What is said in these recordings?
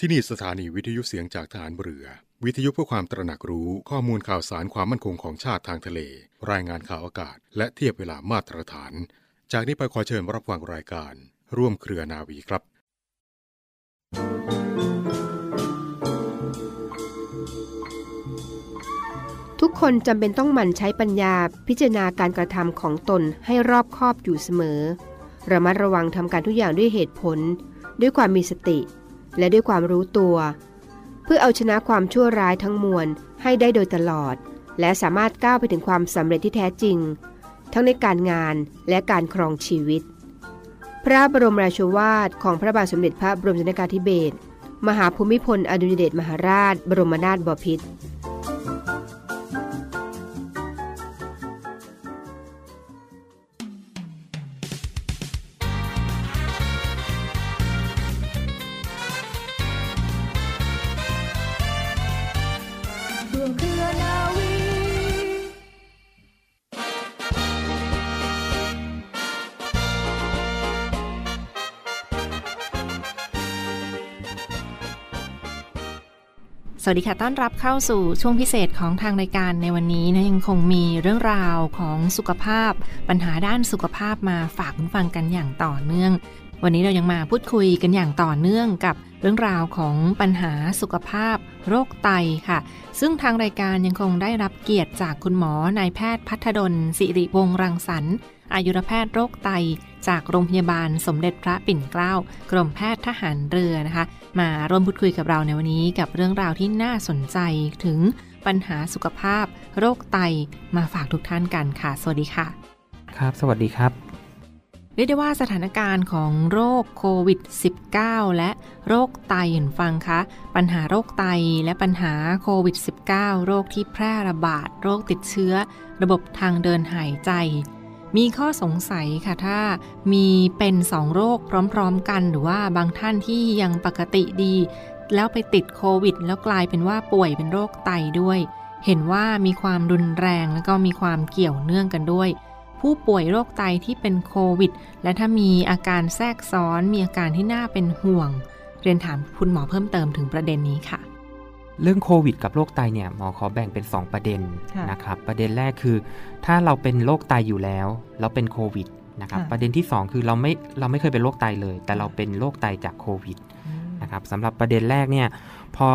ที่นี่สถานีวิทยุเสียงจากฐานเรือ วิทยุเพื่อความตระหนักรู้ข้อมูลข่าวสารความมั่นคงของชาติทางทะเล รายงานข่าวอากาศ และเทียบเวลามาตรฐาน จากนี้ไปขอเชิญรับฟังรายการ ร่วมเครือนาวีครับ ทุกคนจำเป็นต้องหมั่นใช้ปัญญาพิจารณาการกระทำของตนให้รอบคอบอยู่เสมอระมัดระวังทำการทุกอย่างด้วยเหตุผล ด้วยความมีสติ และด้วยความรู้ตัว เพื่อเอาชนะความชั่วร้ายทั้งมวลให้ได้โดยตลอด และสามารถก้าวไปถึงความสำเร็จที่แท้จริง ทั้งในการงานและการครองชีวิต พระบรมราชวาทของพระบาทสมเด็จพระบรมชนกาธิเบศรมหาภูมิพลอดุลยเดชมหาราช บรมนาถบพิตร สวัสดีค่ะ ต้อนรับเข้าสู่ช่วงพิเศษของทางรายการในวันนี้นะยังคงมีเรื่องราวของสุขภาพ ปัญหาด้านสุขภาพมาฝากคุณฟังกันอย่างต่อเนื่อง วันนี้เรายังมาพูดคุยกันอย่างต่อเนื่องกับเรื่องราวของปัญหาสุขภาพ โรคไตค่ะ ซึ่งทางรายการยังคงได้รับเกียรติจากคุณหมอนายแพทย์พัฒดลสิริวงศ์รังสรรค์ อายุรแพทย์โรคไต จากโรงพยาบาลสมเด็จพระปิ่นเกล้ากรมแพทย์ทหารเรือนะคะ มาร่วมพูดคุยกับเราในวันนี้กับเรื่องราวที่น่าสนใจถึงปัญหาสุขภาพ โรคไตมาฝากทุกท่านกันค่ะ สวัสดีค่ะ ครับ สวัสดีครับเรียกได้ว่าสถานการณ์ของโรคโควิด -19 และโรคไตเห็นฟังคะ ปัญหาโรคไตและปัญหาโควิด -19 โรคที่แพร่ระบาด โรคติดเชื้อ ระบบทางเดินหายใจ มีข้อสงสัยค่ะถ้ามีเป็นสองโรคพร้อมๆกัน หรือว่าบางท่านที่ยังปกติดี แล้วไปติดโควิด แล้วกลายเป็นว่าป่วยเป็นโรคไตด้วย เห็นว่ามีความรุนแรงแล้วก็มีความเกี่ยวเนื่องกันด้วยผู้ป่วยโรคไตที่เป็นโควิด และถ้ามีอาการแทรกซ้อนมีอาการที่น่าเป็นห่วง เรียนถามคุณหมอเพิ่มเติมถึงประเด็นนี้ค่ะ เรื่องโควิดกับโรคไตเนี่ยหมอขอแบ่งเป็น 2 ประเด็นค่ะนะครับประเด็นแรกคือ ถ้าเราเป็นโรคไตอยู่แล้วเราเป็นโควิดนะครับค่ะประเด็นที่ 2 คือเราไม่เราไม่เคยเป็นโรคไตเลย แต่เราเป็นโรคไตจากโควิดนะครับสำหรับประเด็นแรกเนี่ยพอ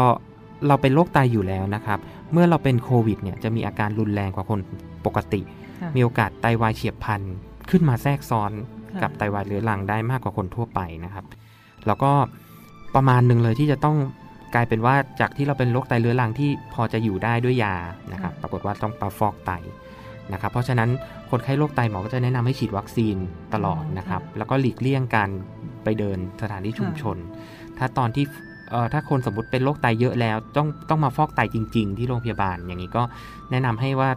เราเป็นโรคไตอยู่แล้วนะครับ เมื่อเราเป็นโควิดเนี่ยจะมีอาการรุนแรงกว่าคนปกติค่ะมีโอกาสไตวายเฉียบพลันขึ้นมาแทรกซ้อนค่ะกับไตวายเรื้อรังได้มากกว่าคนทั่วไปนะครับ แล้วก็ประมาณหนึ่งเลยที่จะต้อง กลายเป็นว่าจากที่เราเป็นโรคไตเรื้อรังที่พอจะอยู่ได้ด้วยยานะครับปรากฏว่าต้องปาฟอกไตนะครับเพราะฉะนั้นคนไข้โรคไตหมอก็จะแนะนำให้ฉีดวัคซีนตลอดนะครับแล้วก็หลีกเลี่ยงการไปเดินสถานที่ชุมชน ถ้าตอนที่เอ่อถ้าคนสมมติเป็นโรคไตเยอะแล้ว ต้องต้องมาฟอกไตจริง ๆ ที่โรงพยาบาล อย่างนี้ก็แนะนำให้ว่า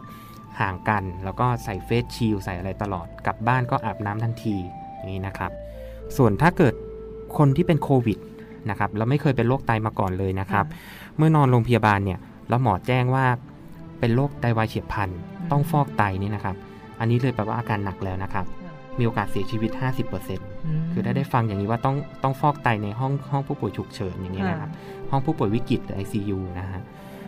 ห่างกัน แล้วก็ใส่เฟสชิลด์ใส่อะไรตลอดกลับบ้านก็อาบน้ำทันทีอย่างนี้นะครับ ส่วนถ้าเกิดคนที่เป็นโควิด นะครับแล้วไม่เคยเป็นโรคไตมาก่อนเลยนะครับ เมื่อนอนโรงพยาบาลเนี่ยแล้วหมอแจ้งว่าเป็นโรคไตวายเฉียบพลันต้องฟอกไตนี่นะครับ อันนี้เลยแปลว่าอาการหนักแล้วนะครับมีโอกาสเสียชีวิต 50%คือได้ได้ฟังอย่างนี้ว่าต้องต้องฟอกไตในห้องห้องผู้ป่วยฉุกเฉินอย่างนี้นะครับ ห้องผู้ป่วยวิกฤตหรือ ICU นะฮะ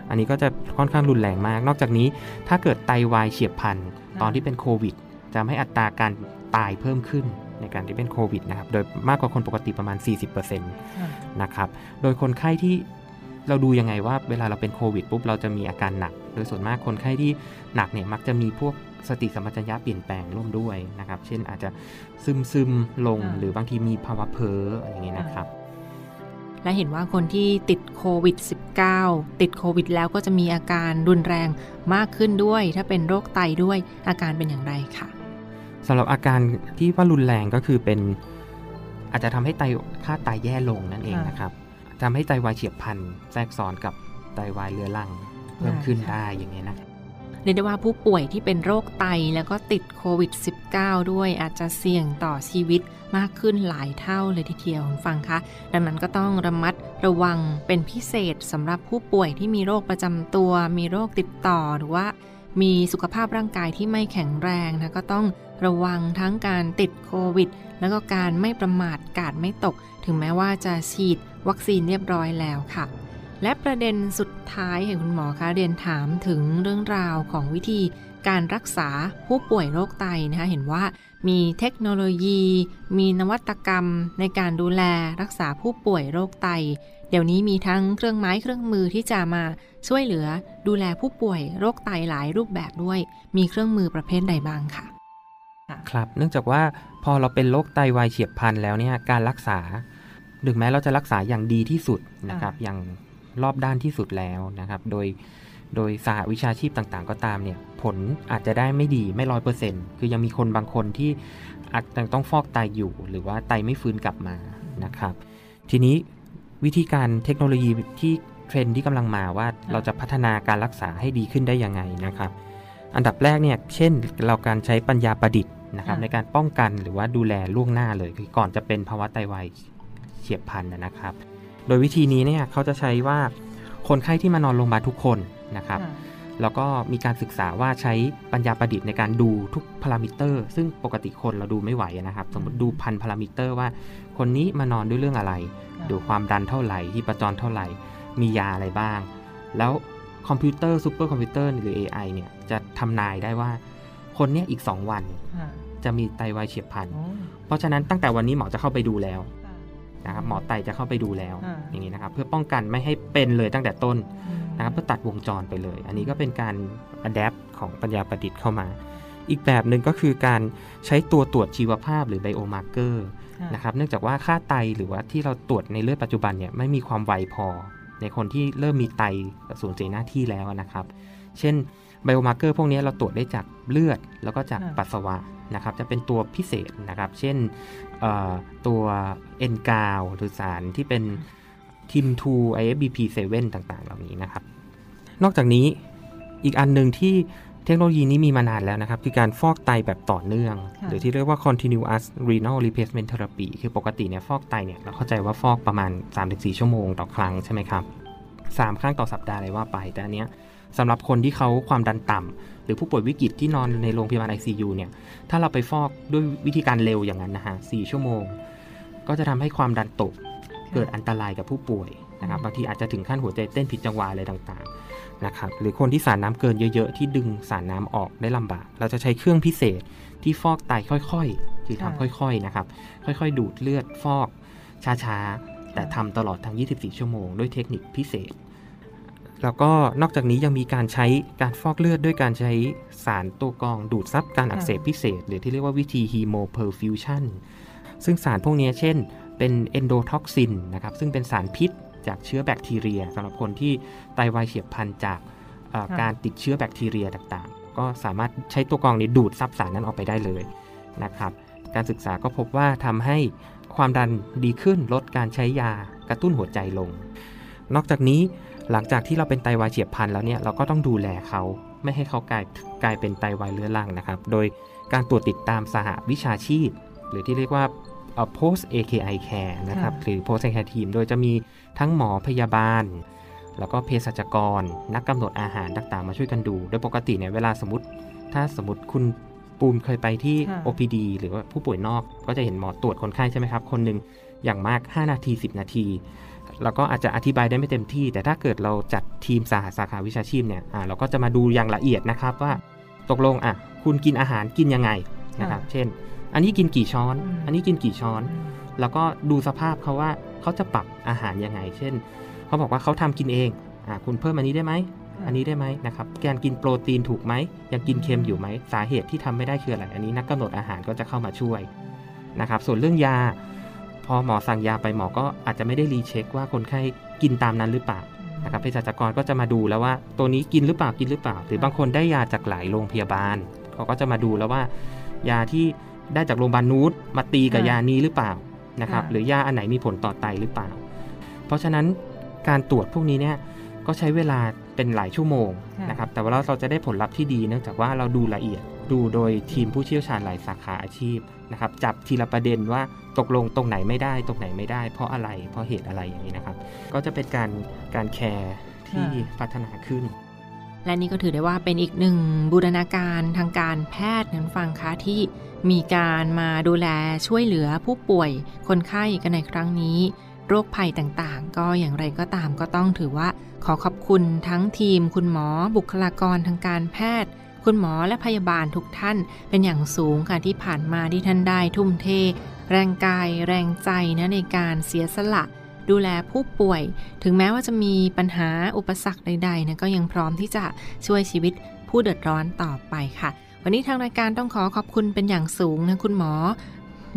อันนี้ก็จะค่อนข้างรุนแรงมาก นอกจากนี้ถ้าเกิดไตวายเฉียบพลันตอนที่เป็นโควิด จะทำให้อัตราการตายเพิ่มขึ้น ในการที่เป็นโควิดนะครับโดยมากกว่าคนปกติประมาณ 40%นะครับโดยคนไข้ที่เราดูยังไงว่าเวลาเราเป็นโควิดปุ๊บเราจะมีอาการหนัก โดยส่วนมากคนไข้ที่หนักเนี่ยมักจะมีพวกสติสัมปชัญญะเปลี่ยนแปลงร่วมด้วยนะครับ เช่นอาจจะซึมซึมๆลงค่ะหรือบางทีมีภาวะเพ้ออะไรอย่างเงี้ยนะครับ และเห็นว่าคนที่ติดโควิด -19 ติดโควิดแล้วก็จะมีอาการรุนแรงมากขึ้นด้วย ถ้าเป็นโรคไตด้วยอาการเป็นอย่างไรค่ะ สำหรับอาการที่ว่ารุนแรงก็คือเป็นอาจจะทำให้ไตค่าไตแย่ลงนั่นเองค่ะนะครับทำให้ไตวายเฉียบพลันแทรกซ้อนกับไตวายเรื้อรังเพิ่มขึ้นได้ค่ะได้อย่างนี้ยนะเรียกได้ว่าผู้ป่วยที่เป็นโรคไตแล้วก็ติดโควิด -19 ด้วยอาจจะเสี่ยงต่อชีวิตมากขึ้นหลายเท่าเลยทีเดียวคุณฟังคะ ดังนั้นก็ต้องระมัดระวังเป็นพิเศษสำหรับผู้ป่วยที่มีโรคประจำตัว มีโรคติดต่อหรือว่ามีสุขภาพร่างกายที่ไม่แข็งแรงนะก็ต้อง ระวังทั้งการติดโควิด แล้วก็การไม่ประมาทกาดไม่ตก ถึงแม้ว่าจะฉีดวัคซีนเรียบร้อยแล้วค่ะ และประเด็นสุดท้ายค่ะคุณหมอคะเรียนถามถึงเรื่องราวของวิธีการรักษาผู้ป่วยโรคไตนะคะเห็นว่ามีเทคโนโลยี มีนวัตกรรมในการดูแลรักษาผู้ป่วยโรคไต เดี๋ยวนี้มีทั้งเครื่องไม้เครื่องมือที่จะมาช่วยเหลือดูแลผู้ป่วยโรคไตหลายรูปแบบด้วย มีเครื่องมือประเภทใดบ้างค่ะ ครับเนื่องจากว่าพอเราเป็นโรคไตวายเฉียบพลันแล้วเนี่ยการรักษาถึงแม้เราจะรักษาอย่างดีที่สุดนะครับอย่างรอบด้านที่สุดแล้วนะครับ โดยโดยสหวิชาชีพต่างๆ ก็ตามเนี่ยผลอาจจะได้ไม่ดีไม่ร้อยเปอร์เซ็นต์คือยังมีคนบางคนที่อาจจะต้องฟอกไตอยู่ หรือว่าไตไม่ฟื้นกลับมานะครับ ทีนี้วิธีการเทคโนโลยีที่เทรนด์ที่กำลังมาว่าเราจะพัฒนาการรักษาให้ดีขึ้นได้ยังไงนะครับ อันดับแรกเนี่ยเช่นเราการใช้ปัญญาประดิษฐ์ นะครับค่ะในการป้องกันหรือว่าดูแลล่วงหน้าเลยคือก่อนจะเป็นภาวะไตวายเฉียบพลันนะนะครับ โดยวิธีนี้เนี่ยเขาจะใช้ว่าคนไข้ที่มานอนโรงพยาบาลทุกคนนะครับ แล้วก็มีการศึกษาว่าใช้ปัญญาประดิษฐ์ในการดูทุกพารามิเตอร์ ซึ่งปกติคนเราดูไม่ไหวนะครับ สมมติดูพันพารามิเตอร์ว่า คนนี้มานอนด้วยเรื่องอะไร ดูความดันเท่าไหร่ที่ประจรเท่าไหร่ มียาอะไรบ้าง แล้วคอมพิวเตอร์ซูเปอร์คอมพิวเตอร์หรือ AI เนี่ยจะทำนายได้ว่า คนเนี้ยอีก 2 วัน จะมีไตวายเฉียบพลัน เพราะฉะนั้นตั้งแต่วันนี้หมอจะเข้าไปดูแล้วนะครับหมอไตจะเข้าไปดูแล้วอ่าอย่างนี้นะครับ เพื่อป้องกันไม่ให้เป็นเลยตั้งแต่ต้นนะครับเพื่อตัดวงจรไปเลย อันนี้ก็เป็นการ adapt ของปัญญาประดิษฐ์เข้ามา อีกแบบหนึ่งก็คือการใช้ตัวตรวจชีวภาพหรือ biomarker นะครับเนื่องจากว่าค่าไตหรือว่าที่เราตรวจในเลือดปัจจุบันเนี่ยไม่มีความไวพอ ในคนที่เริ่มมีไตสูญเสียหน้าที่แล้วนะครับ เช่น biomarker พวกนี้เราตรวจได้จากเลือดแล้วก็จากค่ะปัสสาวะนะครับ จะเป็นตัวพิเศษนะครับ เช่นเอ่อตัวเอนกาวหรือสารที่เป็นทิมทู IFBP7 ต่างๆ เหล่านี้นะครับ นอกจากนี้อีกอันหนึ่งที่เทคโนโลยีนี้มีมานานแล้วนะครับ คือการฟอกไตแบบต่อเนื่องค่ะหรือที่เรียกว่า continuous renal replacement therapy คือปกติเนี่ยฟอกไตเนี่ยเราเข้าใจว่าฟอกประมาณ 3-4 ชั่วโมงต่อครั้งใช่ไหมครับ 3 ครั้งต่อสัปดาห์เลยว่าไป แต่อันเนี้ย สำหรับคนที่เขาความดันต่ำหรือผู้ป่วยวิกฤตที่นอนในโรงพยาบาล ICU เนี่ยถ้าเราไปฟอกด้วยวิธีการเร็วอย่างนั้นนะฮะ4ชั่วโมง ก็จะทำให้ความดันตกเกิดอันตรายกับผู้ป่วยนะครับบางทีอาจจะถึงขั้นหัวใจเต้นผิดจังหวะอะไรต่างๆนะครับหรือคนที่สารน้ำเกินเยอะๆ ที่ดึงสารน้ำออกได้ลำบาก เราจะใช้เครื่องพิเศษที่ฟอกไตค่อยๆ คือทำค่อยๆนะครับค่อยๆ ดูดเลือดฟอกช้าๆแต่ทำตลอดทั้ง 24 ชั่วโมง ด้วยเทคนิคพิเศษ แล้วก็นอกจากนี้ยังมีการใช้การฟอกเลือดด้วยการใช้สารตัวกรองดูดซับการอักเสบพิเศษ หรือที่เรียกว่าวิธี hemoperfusion ซึ่งสารพวกนี้เช่น เป็น endotoxin นะครับซึ่งเป็นสารพิษจากเชื้อแบคทีเรียสำหรับคนที่ไตวายเฉียบพลันจากการติดเชื้อแบคทีเรียต่างๆ ก็สามารถใช้ตัวกรองนี้ดูดซับสารนั้นออกไปได้เลยนะครับการศึกษาก็พบว่าทำให้ความดันดีขึ้นลดการใช้ยากระตุ้นหัวใจลง นอกจากนี้ หลังจากที่เราเป็นไตวายเฉียบพลันแล้วเนี่ยเราก็ต้องดูแลเขาไม่ให้เขากลายกลายเป็นไตวายเรื้อรังนะครับ โดยการตรวจติดตามสหวิชาชีพ หรือที่เรียกว่าเอ่อ post AKI care นะครับค่ะหรือ post AKI team โดยจะมีทั้งหมอพยาบาล แล้วก็เภสัชกร นักกำหนดอาหารต่างๆ มาช่วยกันดู โดยปกติเนี่ยเวลาสมมติ ถ้าสมมติคุณปูมเคยไปที่ค่ะ OPD หรือว่าผู้ป่วยนอกก็จะเห็นหมอตรวจคนไข้ใช่ไหมครับ คนหนึ่งอย่างมาก 5 นาที 10 นาที แล้วก็อาจจะอธิบายได้ไม่เต็มที่ แต่ถ้าเกิดเราจัดทีมสาขาสาขาวิชาชีพเนี่ยอ่าเราก็จะมาดูอย่างละเอียดนะครับว่าตกลงอะคุณกินอาหารกินยังไงนะครับ เช่น อันนี้กินกี่ช้อนอืมอันนี้กินกี่ช้อน แล้วก็ดูสภาพเขาว่าเขาจะปรับอาหารยังไง เช่น เขาบอกว่าเขาทำกินเองอ่าคุณเพิ่มอันนี้ได้ไหมอันนี้ได้ไหมนะครับการกินโปรตีนถูกไหม ยังกินเค็มอยู่ไหม สาเหตุที่ทำไม่ได้คืออะไร อันนี้นักกำหนดอาหารก็จะเข้ามาช่วยนะครับ ส่วนเรื่องยา พอหมอสั่งยาไปหมอก็อาจจะไม่ได้รีเช็คว่าคนไข้กินตามนั้นหรือเปล่านะครับเภสัชกรก็จะมาดูแล้วว่า ตัวนี้กินหรือเปล่ากินหรือเปล่า หรือบางคนได้ยาจากหลายโรงพยาบาลเขาก็จะมาดูแล้วว่า ยาที่ได้จากโรงพยาบาลนูดมาตีกับค่ะยานี้หรือเปล่านะครับค่ะหรือยาอันไหนมีผลต่อไตหรือเปล่า เพราะฉะนั้นการตรวจพวกนี้เนี่ยก็ใช้เวลาเป็นหลายชั่วโมงค่ะนะครับแต่ว่าเราเราจะได้ผลลัพธ์ที่ดีเนื่องจากว่าเราดูละเอียดดูโดยทีมผู้เชี่ยวชาญหลายสาขาอาชีพ นะครับจับทีละประเด็นว่าตกลงตรงไหนไม่ได้ ตรงไหนไม่ได้ เพราะอะไรเพราะเหตุอะไรอย่างนี้นะครับ ก็จะเป็นการการแคร์ที่ค่ะพัฒนาขึ้น และนี่ก็ถือได้ว่าเป็นอีกหนึ่งบูรณาการทางการแพทย์นั้นฟังคะที่มีการมาดูแลช่วยเหลือผู้ป่วยคนไข้กันในครั้งนี้โรคภัยต่างๆ ก็อย่างไรก็ตามก็ต้องถือว่า ขอขอบคุณทั้งทีมคุณหมอบุคลากรทางการแพทย์ คุณหมอและพยาบาลทุกท่านเป็นอย่างสูงค่ะที่ผ่านมาที่ท่านได้ทุ่มเท แรงกาย แรงใจนะในการเสียสละดูแลผู้ป่วย ถึงแม้ว่าจะมีปัญหาอุปสรรคใดๆนะก็ยังพร้อมที่จะช่วยชีวิตผู้เดือดร้อนต่อไปค่ะ วันนี้ทางรายการต้องขอขอบคุณเป็นอย่างสูงนะคุณหมอ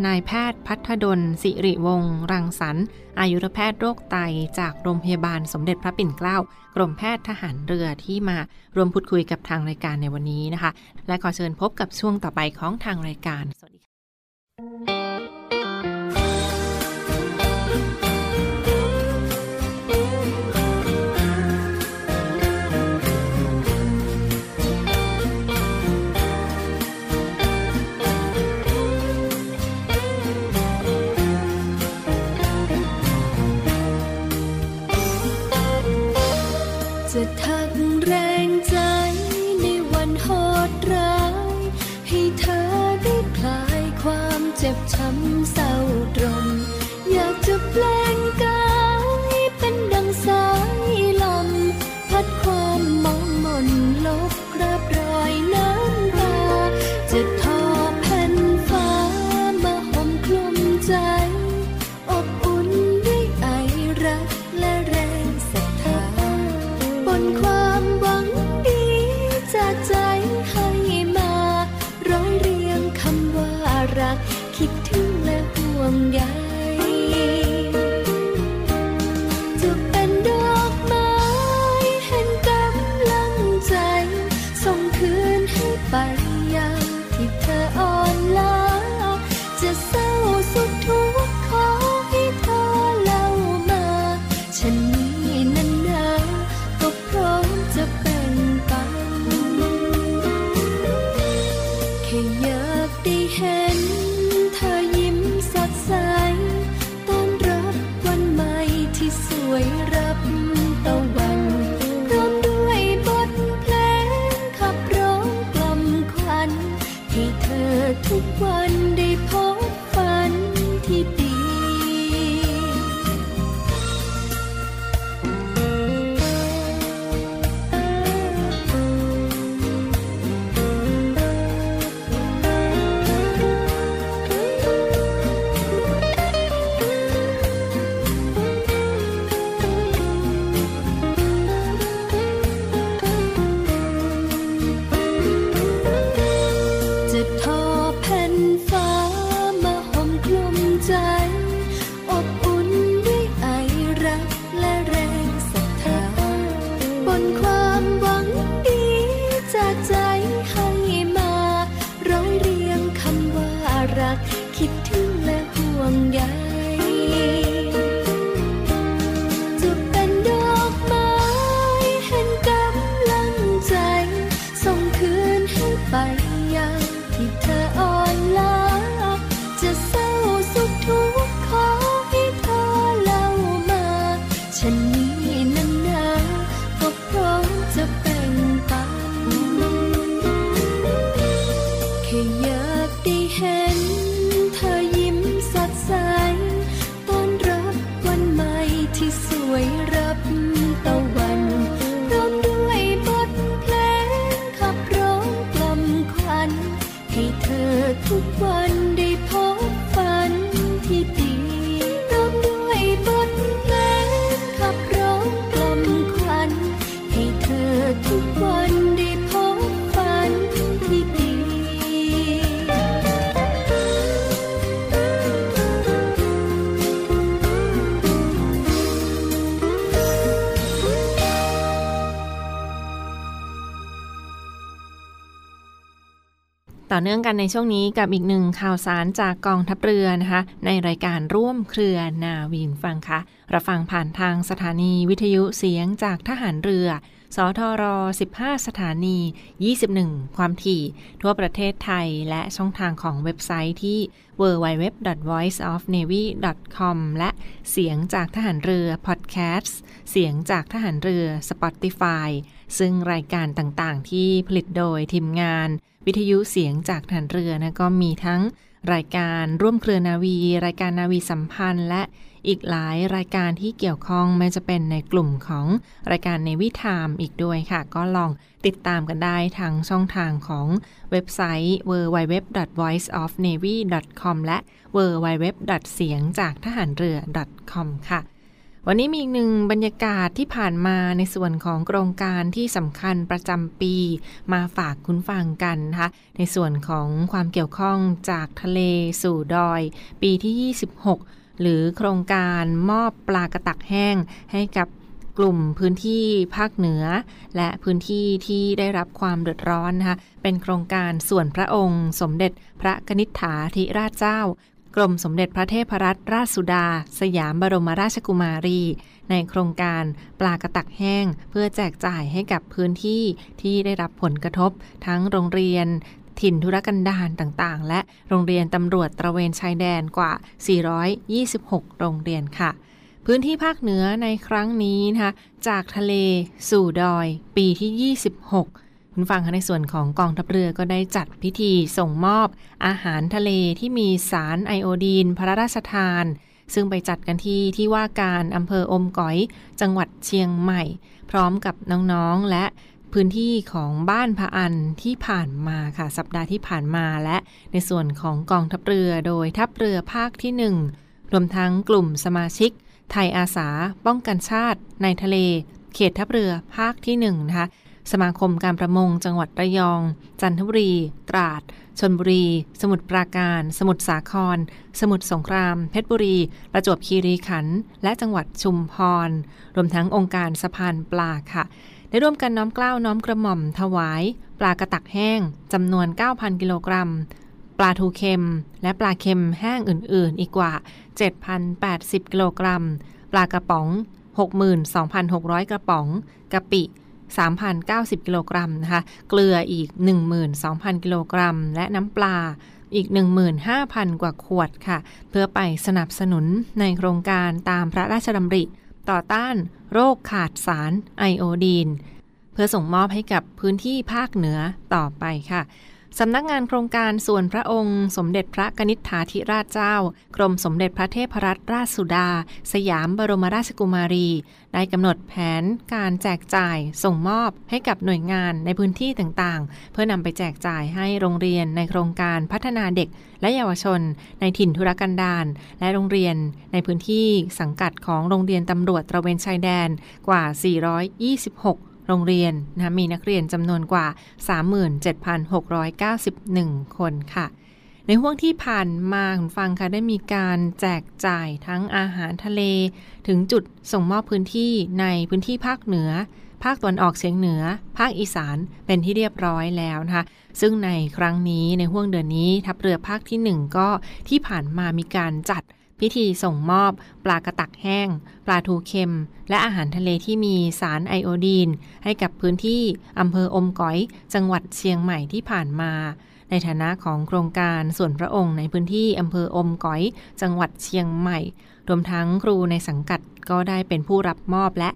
นายแพทย์พัฒดล สิริวงศ์รังสรรค์อายุรแพทย์โรคไต จากโรงพยาบาลสมเด็จพระปิ่นเกล้ากรมแพทย์ทหารเรือที่มารวมพูดคุยกับทางรายการในวันนี้นะคะ และขอเชิญพบกับช่วงต่อไปของทางรายการ สวัสดีค่ะจะ ต่อเนื่องกันในช่วงนี้กับอีกหนึ่งข่าวสารจากกองทัพเรือนะคะ ในรายการร่วมเครือนาวินฟังคะรับฟังผ่านทางสถานีวิทยุเสียงจากทหารเรือ สทร 15 สถานี 21 ความถี่ ทั่วประเทศไทยและช่องทางของเว็บไซต์ที่ www.voiceofnavy.com และเสียงจากทหารเรือ Podcast เสียงจากทหารเรือ Spotify ซึ่งรายการต่างๆ ที่ผลิตโดยทีมงาน วิทยุเสียงจากฐานเรือนะก็มีทั้งรายการร่วมเครือนาวี รายการนาวีสัมพันธ์ และอีกหลายรายการที่เกี่ยวข้องไม่จะเป็นในกลุ่มของรายการในวิถามอีกด้วยค่ะ ก็ลองติดตามกันได้ทางช่องทางของเว็บไซต์ www.voiceofnavy.com และ www. เสียงจากทหารเรือ .com ค่ะ วันนี้มีอีกหนึ่งบรรยากาศที่ผ่านมาในส่วนของโครงการที่สำคัญประจำปีมาฝากคุณฟังกันนะคะในส่วนของความเกี่ยวข้องจากทะเลสู่ดอย ปีที่ 26 หรือโครงการมอบปลากระตักแห้งให้กับกลุ่มพื้นที่ภาคเหนือ และพื้นที่ที่ได้รับความเดือดร้อนนะคะเป็นโครงการส่วนพระองค์ สมเด็จพระกนิษฐาธิราชเจ้า กรมสมเด็จพระเทพรัตนราชสุดา สยามบรมราชกุมารี ในโครงการปลากระตักแห้ง เพื่อแจกจ่ายให้กับพื้นที่ที่ได้รับผลกระทบ ทั้งโรงเรียนถิ่นธุรกันดารต่างๆ และโรงเรียนตำรวจตระเวนชายแดนกว่า 426 โรงเรียนค่ะ พื้นที่ภาคเหนือในครั้งนี้นะคะจากทะเลสู่ดอย ปีที่ 26 คุณฟังคะในส่วนของกองทัพเรือก็ได้จัดพิธีส่งมอบอาหารทะเลที่มีสารไอโอดีน พระราชทาน ซึ่งไปจัดกันที่ที่ว่าการอำเภออมก๋อย จังหวัดเชียงใหม่ พร้อมกับน้องๆและพื้นที่ของบ้านพะอันที่ผ่านมาค่ะ สัปดาห์ที่ผ่านมาและในส่วนของกองทัพเรือโดยทัพเรือภาคที่ 1 รวมทั้งกลุ่มสมาชิก ไทยอาสาป้องกันชาติในทะเล เขตทัพเรือภาคที่1นะคะ สมาคมการประมงจังหวัดระยอง จันทบุรี ตราด ชนบุรี สมุทรปราการ สมุทรสาคร สมุทรสงคราม เพชรบุรี ประจวบคีรีขันธ์และจังหวัดชุมพร รวมทั้งองค์การสะพานปลาค่ะ ได้ร่วมกันน้อมกล้าวน้อมกระหม่อมถวาย ปลากระตักแห้งจำนวน 9,000 กิโลกรัม ปลาทูเค็ม และปลาเค็มแห้งอื่น ๆ อีกกว่า 7,080 กิโลกรัม ปลากระป๋อง 62,600 กระป๋องกะปิ 3,090 กิโลกรัมนะคะ เกลืออีก 12,000 กิโลกรัม และน้ำปลาอีก 15,000 กว่าขวดค่ะ เพื่อไปสนับสนุนในโครงการตามพระราชดำริ ต่อต้านโรคขาดสารไอโอดีน เพื่อส่งมอบให้กับพื้นที่ภาคเหนือต่อไปค่ะ สำนักงานโครงการส่วนพระองค์ สมเด็จพระกนิษฐาธิราชเจ้า กรมสมเด็จพระเทพรัตนราชสุดา สยามบรมราชกุมารี ได้กำหนดแผนการแจกจ่ายส่งมอบให้กับหน่วยงานในพื้นที่ต่างๆ เพื่อนำไปแจกจ่ายให้โรงเรียนในโครงการพัฒนาเด็ก และเยาวชน ในถิ่นธุรกันดารและโรงเรียน ในพื้นที่สังกัดของโรงเรียนตำรวจตระเวนชายแดนกว่า 426 โรงเรียนนะมีนักเรียนจำนวนกว่า 37,691 คนค่ะ ในห่วงที่ผ่านมาคุณฟังค่ะ ได้มีการแจกจ่ายทั้งอาหารทะเล ถึงจุดส่งมอบพื้นที่ในพื้นที่ภาคเหนือ ภาคตะวันออกเฉียงเหนือ ภาคอีสานเป็นที่เรียบร้อยแล้วนะคะซึ่งในครั้งนี้ในห่วงเดือนนี้ทัพเรือภาคที่ 1 ก็ที่ผ่านมามีการจัด พิธีส่งมอบ ปลากระตักแห้ง ปลาทูเค็ม และอาหารทะเลที่มีสารไอโอดีน ให้กับพื้นที่อำเภออมก๋อย จังหวัดเชียงใหม่ที่ผ่านมา ในฐานะของโครงการส่วนพระองค์ในพื้นที่อำเภออมก๋อย จังหวัดเชียงใหม่ รวมทั้งครูในสังกัดก็ได้เป็นผู้รับมอบและ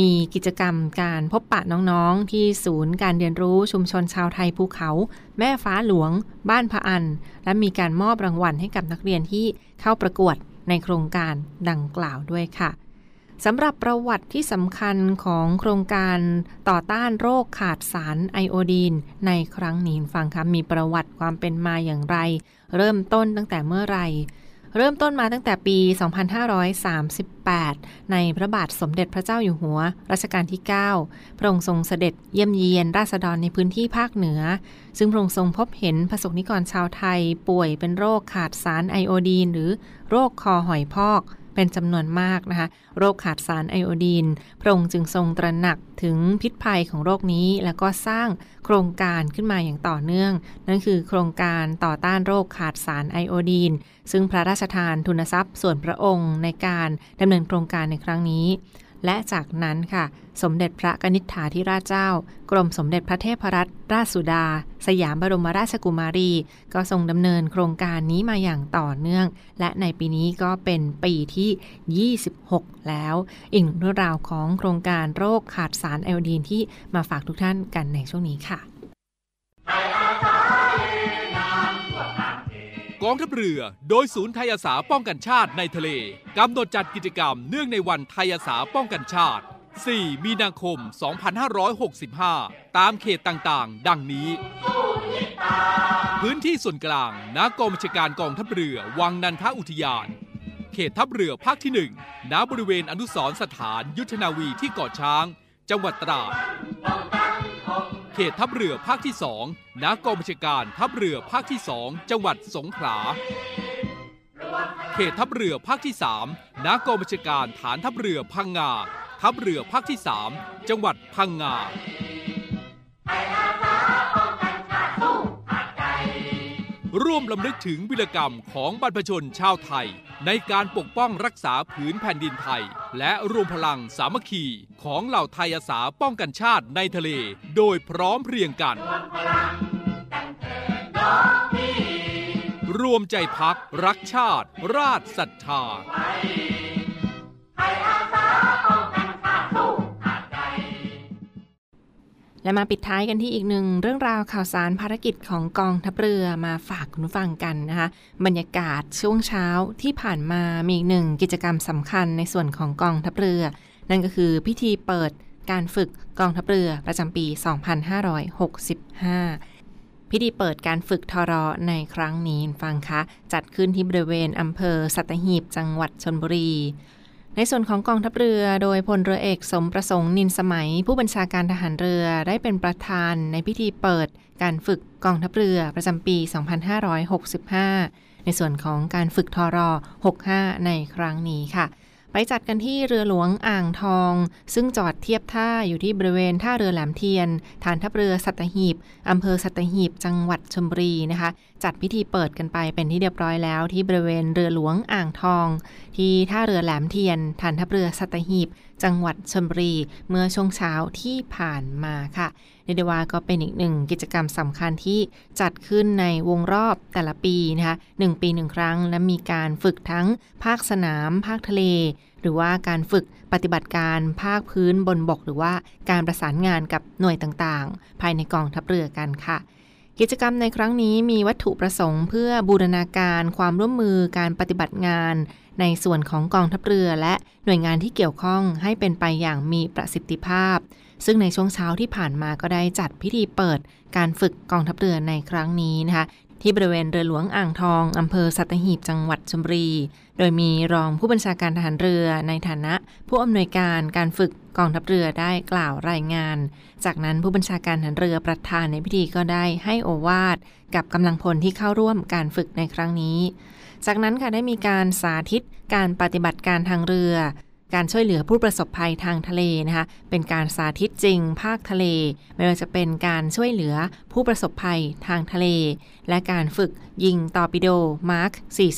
มีกิจกรรมการพบปะน้องๆ ที่ศูนย์การเรียนรู้ชุมชนชาวไทยภูเขา แม่ฟ้าหลวง บ้านพะอัน และมีการมอบรางวัลให้กับนักเรียนที่เข้าประกวด ในโครงการดังกล่าวด้วยค่ะสำหรับประวัติที่สำคัญของโครงการต่อต้านโรคขาดสารไอโอดีน ในครั้งนี้ฟังคะมีประวัติความเป็นมาอย่างไร เริ่มต้นตั้งแต่เมื่อไหร่ เริ่มต้นมาตั้งแต่ปี 2538 ในพระบาทสมเด็จพระเจ้าอยู่หัว รัชกาลที่ 9 พระองค์ทรงเสด็จเยี่ยมเยียนราษฎรในพื้นที่ภาคเหนือ ซึ่งพระองค์ทรงพบเห็นประสบนิกรชาวไทยป่วยเป็นโรคขาดสารไอโอดีน หรือโรคคอหอยพอก เป็นจำนวนมากนะคะ โรคขาดสารไอโอดีน พระองค์จึงทรงตระหนักถึงพิษภัยของโรคนี้ แล้วก็สร้างโครงการขึ้นมาอย่างต่อเนื่อง นั่นคือโครงการต่อต้านโรคขาดสารไอโอดีน ซึ่งพระราชทานทุนทรัพย์ส่วนพระองค์ในการดำเนินโครงการในครั้งนี้ และจากนั้นค่ะ สมเด็จพระกนิษฐาธิราชเจ้า กรมสมเด็จพระเทพรัตนราชสุดา สยามบรมราชกุมารี ก็ทรงดำเนินโครงการนี้มาอย่างต่อเนื่อง และในปีนี้ก็เป็นปีที่ 26 แล้ว อีกเรื่องราวของโครงการโรคขาดสารไอโอดีนที่มาฝากทุกท่านกันในช่วงนี้ค่ะ กองทัพเรือ โดยศูนย์ไทยอาสาป้องกันชาติในทะเลกำหนดจัดกิจกรรมเนื่องในวันไทยอาสาป้องกันชาติ 4 มีนาคม 2565 ตามเขตต่างๆ ดังนี้ พื้นที่ส่วนกลางณกองบัญชาการกองทัพเรือ วังนันทอุทยาน เขตทัพเรือภาคที่ 1 ณ บริเวณอนุสรสถานยุทธนาวีที่เกาะช้าง จังหวัดตราด เขตทัพเรือภาคที่สองณกองบัญชาการทัพเรือภาคที่สองจังหวัดสงขลา เขตทัพเรือภาคที่สามณกองบัญชาการฐานทัพเรือพังงา ทัพเรือภาคที่สามจังหวัดพังงา ร่วมลำลึกถึงวิรกรรมของบรรพชนชาวไทย ในการปกป้องรักษาผืนแผ่นดินไทย และรวมพลังสามัคคีของเหล่าไทยอาสาป้องกันชาติในทะเล โดยพร้อมเพรียงกัน รวมใจพักรักชาติ ราชศรัทธา และมาปิดท้ายกันที่อีกหนึ่งเรื่องราวข่าวสารภารกิจของกองทัพเรือมาฝากคุณฟังกันนะคะบรรยากาศช่วงเช้าที่ผ่านมามีอีกหนึ่งกิจกรรมสำคัญในส่วนของกองทัพเรือ นั่นก็คือพิธีเปิดการฝึกกองทัพเรือประจำปี 2565พิธีเปิดการฝึกทรอในครั้งนี้ฟังคะ จัดขึ้นที่บริเวณอำเภอสัตหีบจังหวัดชนบุรี ในส่วนของกองทัพเรือ โดยพลเรือเอกสมประสงค์นินสมัย ผู้บัญชาการทหารเรือได้เป็นประธานในพิธีเปิดการฝึกกองทัพเรือประจำปี 2565 ในส่วนของการฝึกทรอ 65 ในครั้งนี้ค่ะ ไปจัดกันที่เรือหลวงอ่างทอง ซึ่งจอดเทียบท่าอยู่ที่บริเวณท่าเรือแหลมเทียน ฐานทัพเรือสัตหีบอำเภอสัตหีบ จังหวัดชลบุรีนะคะ จัดพิธีเปิดกันไปเป็นที่เรียบร้อยแล้วที่บริเวณเรือหลวงอ่างทอง ที่ท่าเรือแหลมเทียน ฐานทัพเรือสัตหีบ จังหวัดชลบุรี เมื่อช่วงเช้าที่ผ่านมาค่ะเรียกได้ว่าก็เป็นอีกหนึ่งกิจกรรมสำคัญที่จัดขึ้นในวงรอบแต่ละปีนะคะหนึ่งปีหนึ่งครั้ง และมีการฝึกทั้งภาคสนาม ภาคทะเล หรือว่าการฝึกปฏิบัติการภาคพื้นบนบก หรือว่าการประสานงานกับหน่วยต่างๆ ภายในกองทัพเรือกันค่ะกิจกรรมในครั้งนี้มีวัตถุประสงค์เพื่อบูรณาการความร่วมมือการปฏิบัติงาน ในส่วนของกองทัพเรือและหน่วยงานที่เกี่ยวข้องให้เป็นไปอย่างมีประสิทธิภาพ ซึ่งในช่วงเช้าที่ผ่านมาก็ได้จัดพิธีเปิดการฝึกกองทัพเรือในครั้งนี้นะคะ ที่บริเวณเรือหลวงอ่างทองอำเภอสัตหีบจังหวัดชลบุรี โดยมีรองผู้บัญชาการทหารเรือในฐานะ ผู้อำนวยการการฝึกกองทัพเรือได้กล่าวรายงาน จากนั้นผู้บัญชาการทหารเรือประธานในพิธีก็ได้ให้โอวาทกับกำลังพลที่เข้าร่วมการฝึกในครั้งนี้ จากนั้นค่ะได้มีการสาธิตการปฏิบัติการทางเรือ การช่วยเหลือผู้ประสบภัยทางทะเลนะคะเป็นการสาธิตจริง ภาคทะเล ไม่ว่าจะเป็นการช่วยเหลือผู้ประสบภัยทางทะเล และการฝึกยิงตอร์ปิโดมาร์ค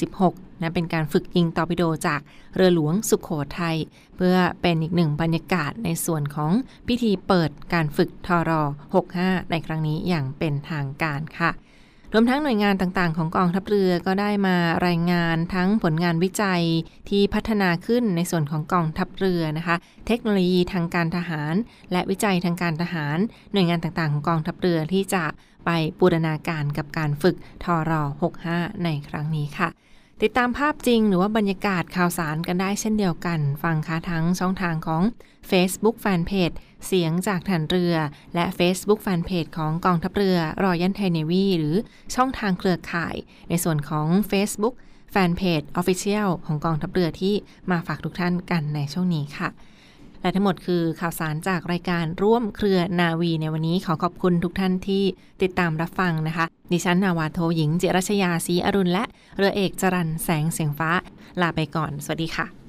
46นะเป็นการฝึกยิงตอร์ปิโดจากเรือหลวงสุขโขทัยเพื่อเป็นอีกหนึ่งบรรยากาศในส่วนของพิธีเปิดการฝึกทรอ 65 ในครั้งนี้อย่างเป็นทางการค่ะ รวมทั้งหน่วยงานต่างๆ ของกองทัพเรือก็ได้มารายงานทั้งผลงานวิจัยที่พัฒนาขึ้นในส่วนของกองทัพเรือนะคะ เทคโนโลยีทางการทหาร และวิจัยทางการทหาร หน่วยงานต่างๆ ของกองทัพเรือที่จะไปบูรณาการกับการฝึกทอรอ65 ในครั้งนี้ค่ะ ติดตามภาพจริงหรือว่าบรรยากาศข่าวสารกันได้เช่นเดียวกัน ฟังคะทั้งช่องทางของ Facebook Fanpage เสียงจากฐานเรือ และ Facebook Fanpage ของกองทัพเรือรอยันไทเนวีหรือช่องทางเครือข่าย ในส่วนของ Facebook Fanpage Official ของกองทัพเรือที่มาฝากทุกท่านกันในช่วงนี้ค่ะ และทั้งหมดคือข่าวสารจากรายการร่วมเครือนาวีในวันนี้ขอขอบคุณทุกท่านที่ติดตามรับฟังนะคะ ดิฉันนาวาโทหญิง เจรชยาศรีอรุณและเรือเอกจรันแสงเสียงฟ้า ลาไปก่อน สวัสดีค่ะ